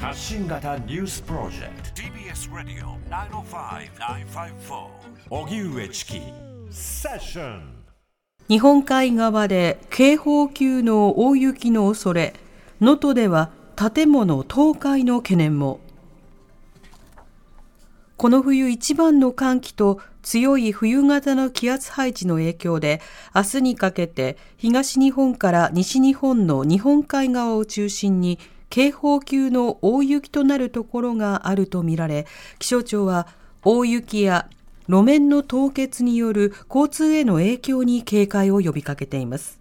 発信型ニュースプロジェクト。TBS ラディオ905-954おぎゅうえちきセッション日本海側で警報級の大雪の恐れ。能登では建物倒壊の懸念も。この冬一番の寒気と強い冬型の気圧配置の影響で明日にかけて東日本から西日本の日本海側を中心に警報級の大雪となるところがあるとみられ気象庁は大雪や路面の凍結による交通への影響に警戒を呼びかけています。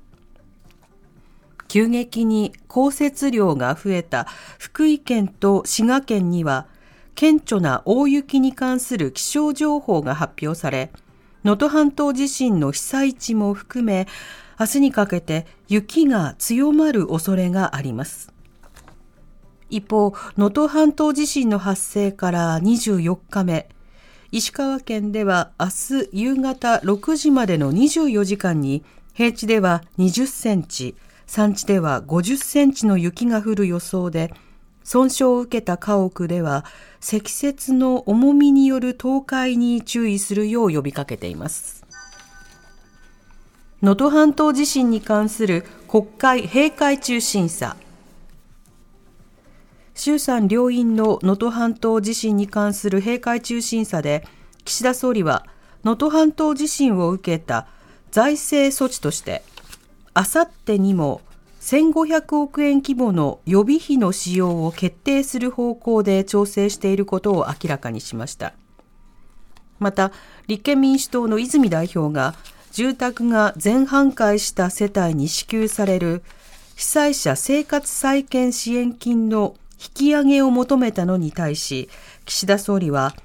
急激に降雪量が増えた福井県と滋賀県には顕著な大雪に関する気象情報が発表され能登半島地震の被災地も含め明日にかけて雪が強まる恐れがあります。一方、能登半島地震の発生から24日目、石川県では明日夕方6時までの24時間に平地では20センチ、山地では50センチの雪が降る予想で、損傷を受けた家屋では積雪の重みによる倒壊に注意するよう呼びかけています。能登半島地震に関する国会閉会中審査。衆参両院の能登半島地震に関する閉会中審査で、岸田総理は能登半島地震を受けた財政措置として、あさってにも1500億円規模の予備費の使用を決定する方向で調整していることを明らかにしました。また、立憲民主党の泉代表が、住宅が全半壊した世帯に支給される被災者生活再建支援金の引き上げを求めたのに対し、岸田総理は、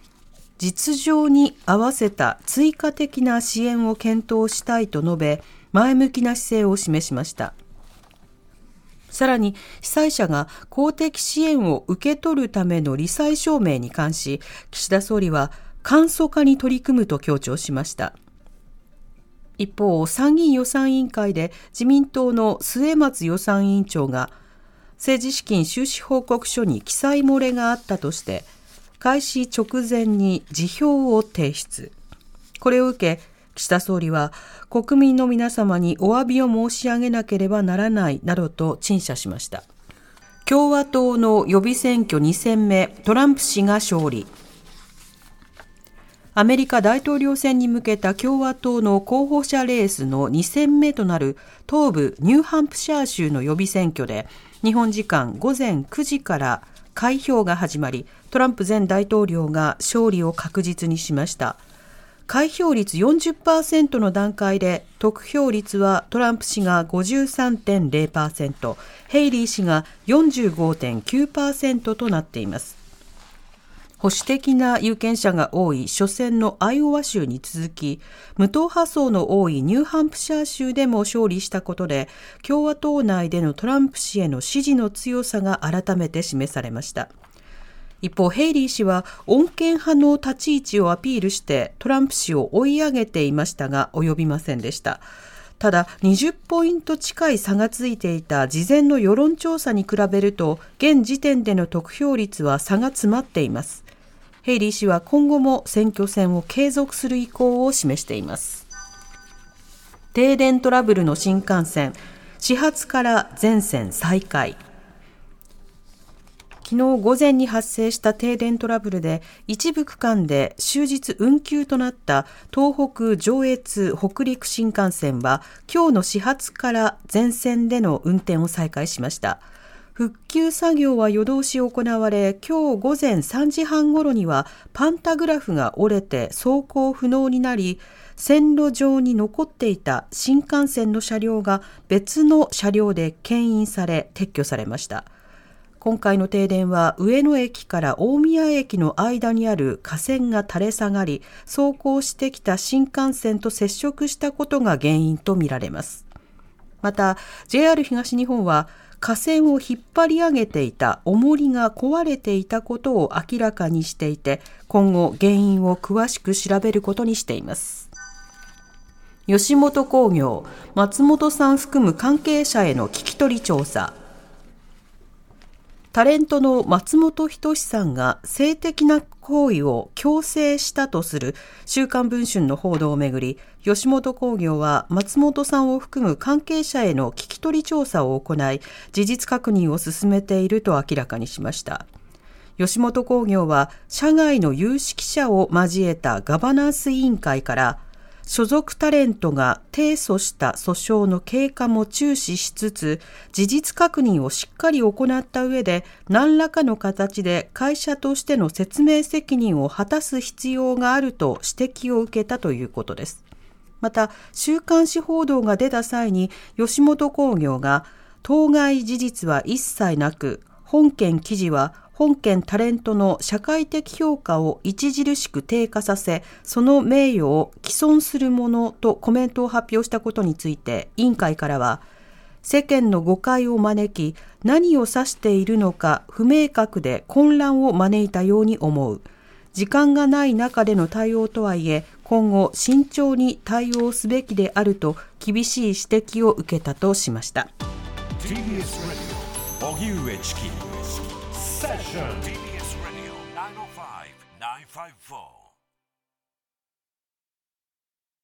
実情に合わせた追加的な支援を検討したいと述べ、前向きな姿勢を示しました。さらに、被災者が公的支援を受け取るための罹災証明に関し、岸田総理は簡素化に取り組むと強調しました。一方、参議院予算委員会で自民党の末松予算委員長が政治資金収支報告書に記載漏れがあったとして、開始直前に辞表を提出。これを受け、岸田総理は国民の皆様にお詫びを申し上げなければならないなどと陳謝しました。共和党の予備選挙2戦目、トランプ氏が勝利。アメリカ大統領選に向けた共和党の候補者レースの2戦目となる東部ニューハンプシャー州の予備選挙で、日本時間午前9時から開票が始まり、トランプ前大統領が勝利を確実にしました。開票率40%の段階で得票率はトランプ氏が53.0%、ヘイリー氏が45.9%となっています。保守的な有権者が多い初戦のアイオワ州に続き、無党派層の多いニューハンプシャー州でも勝利したことで、共和党内でのトランプ氏への支持の強さが改めて示されました。一方、ヘイリー氏は穏健派の立ち位置をアピールしてトランプ氏を追い上げていましたが及びませんでした。ただ、20ポイント近い差がついていた事前の世論調査に比べると、現時点での得票率は差が詰まっています。ヘイリー氏は今後も選挙戦を継続する意向を示しています。停電トラブルの新幹線、始発から全線再開。昨日午前に発生した停電トラブルで一部区間で終日運休となった東北上越北陸新幹線は今日の始発から全線での運転を再開しました。復旧作業は夜通し行われ、今日午前3時半ごろにはパンタグラフが折れて走行不能になり、線路上に残っていた新幹線の車両が別の車両で牽引され撤去されました。今回の停電は上野駅から大宮駅の間にある架線が垂れ下がり、走行してきた新幹線と接触したことが原因とみられます。また、JR 東日本は架線を引っ張り上げていた重りが壊れていたことを明らかにしていて、今後原因を詳しく調べることにしています。吉本興業、松本さん含む関係者への聞き取り調査。タレントの松本人志さんが性的な行為を強制したとする週刊文春の報道をめぐり、吉本興業は松本さんを含む関係者への聞き取り調査を行い、事実確認を進めていると明らかにしました。吉本興業は社外の有識者を交えたガバナンス委員会から所属タレントが提訴した訴訟の経過も注視しつつ、事実確認をしっかり行った上で、何らかの形で会社としての説明責任を果たす必要があると指摘を受けたということです。また、週刊誌報道が出た際に、吉本興業が、当該事実は一切なく、本件記事は本件タレントの社会的評価を著しく低下させ、その名誉を毀損するものとコメントを発表したことについて、委員会からは、世間の誤解を招き、何を指しているのか不明確で混乱を招いたように思う。時間がない中での対応とはいえ、今後慎重に対応すべきであると厳しい指摘を受けたとしました。TBS Radio 荻上チキセッション TBS Radio 905 954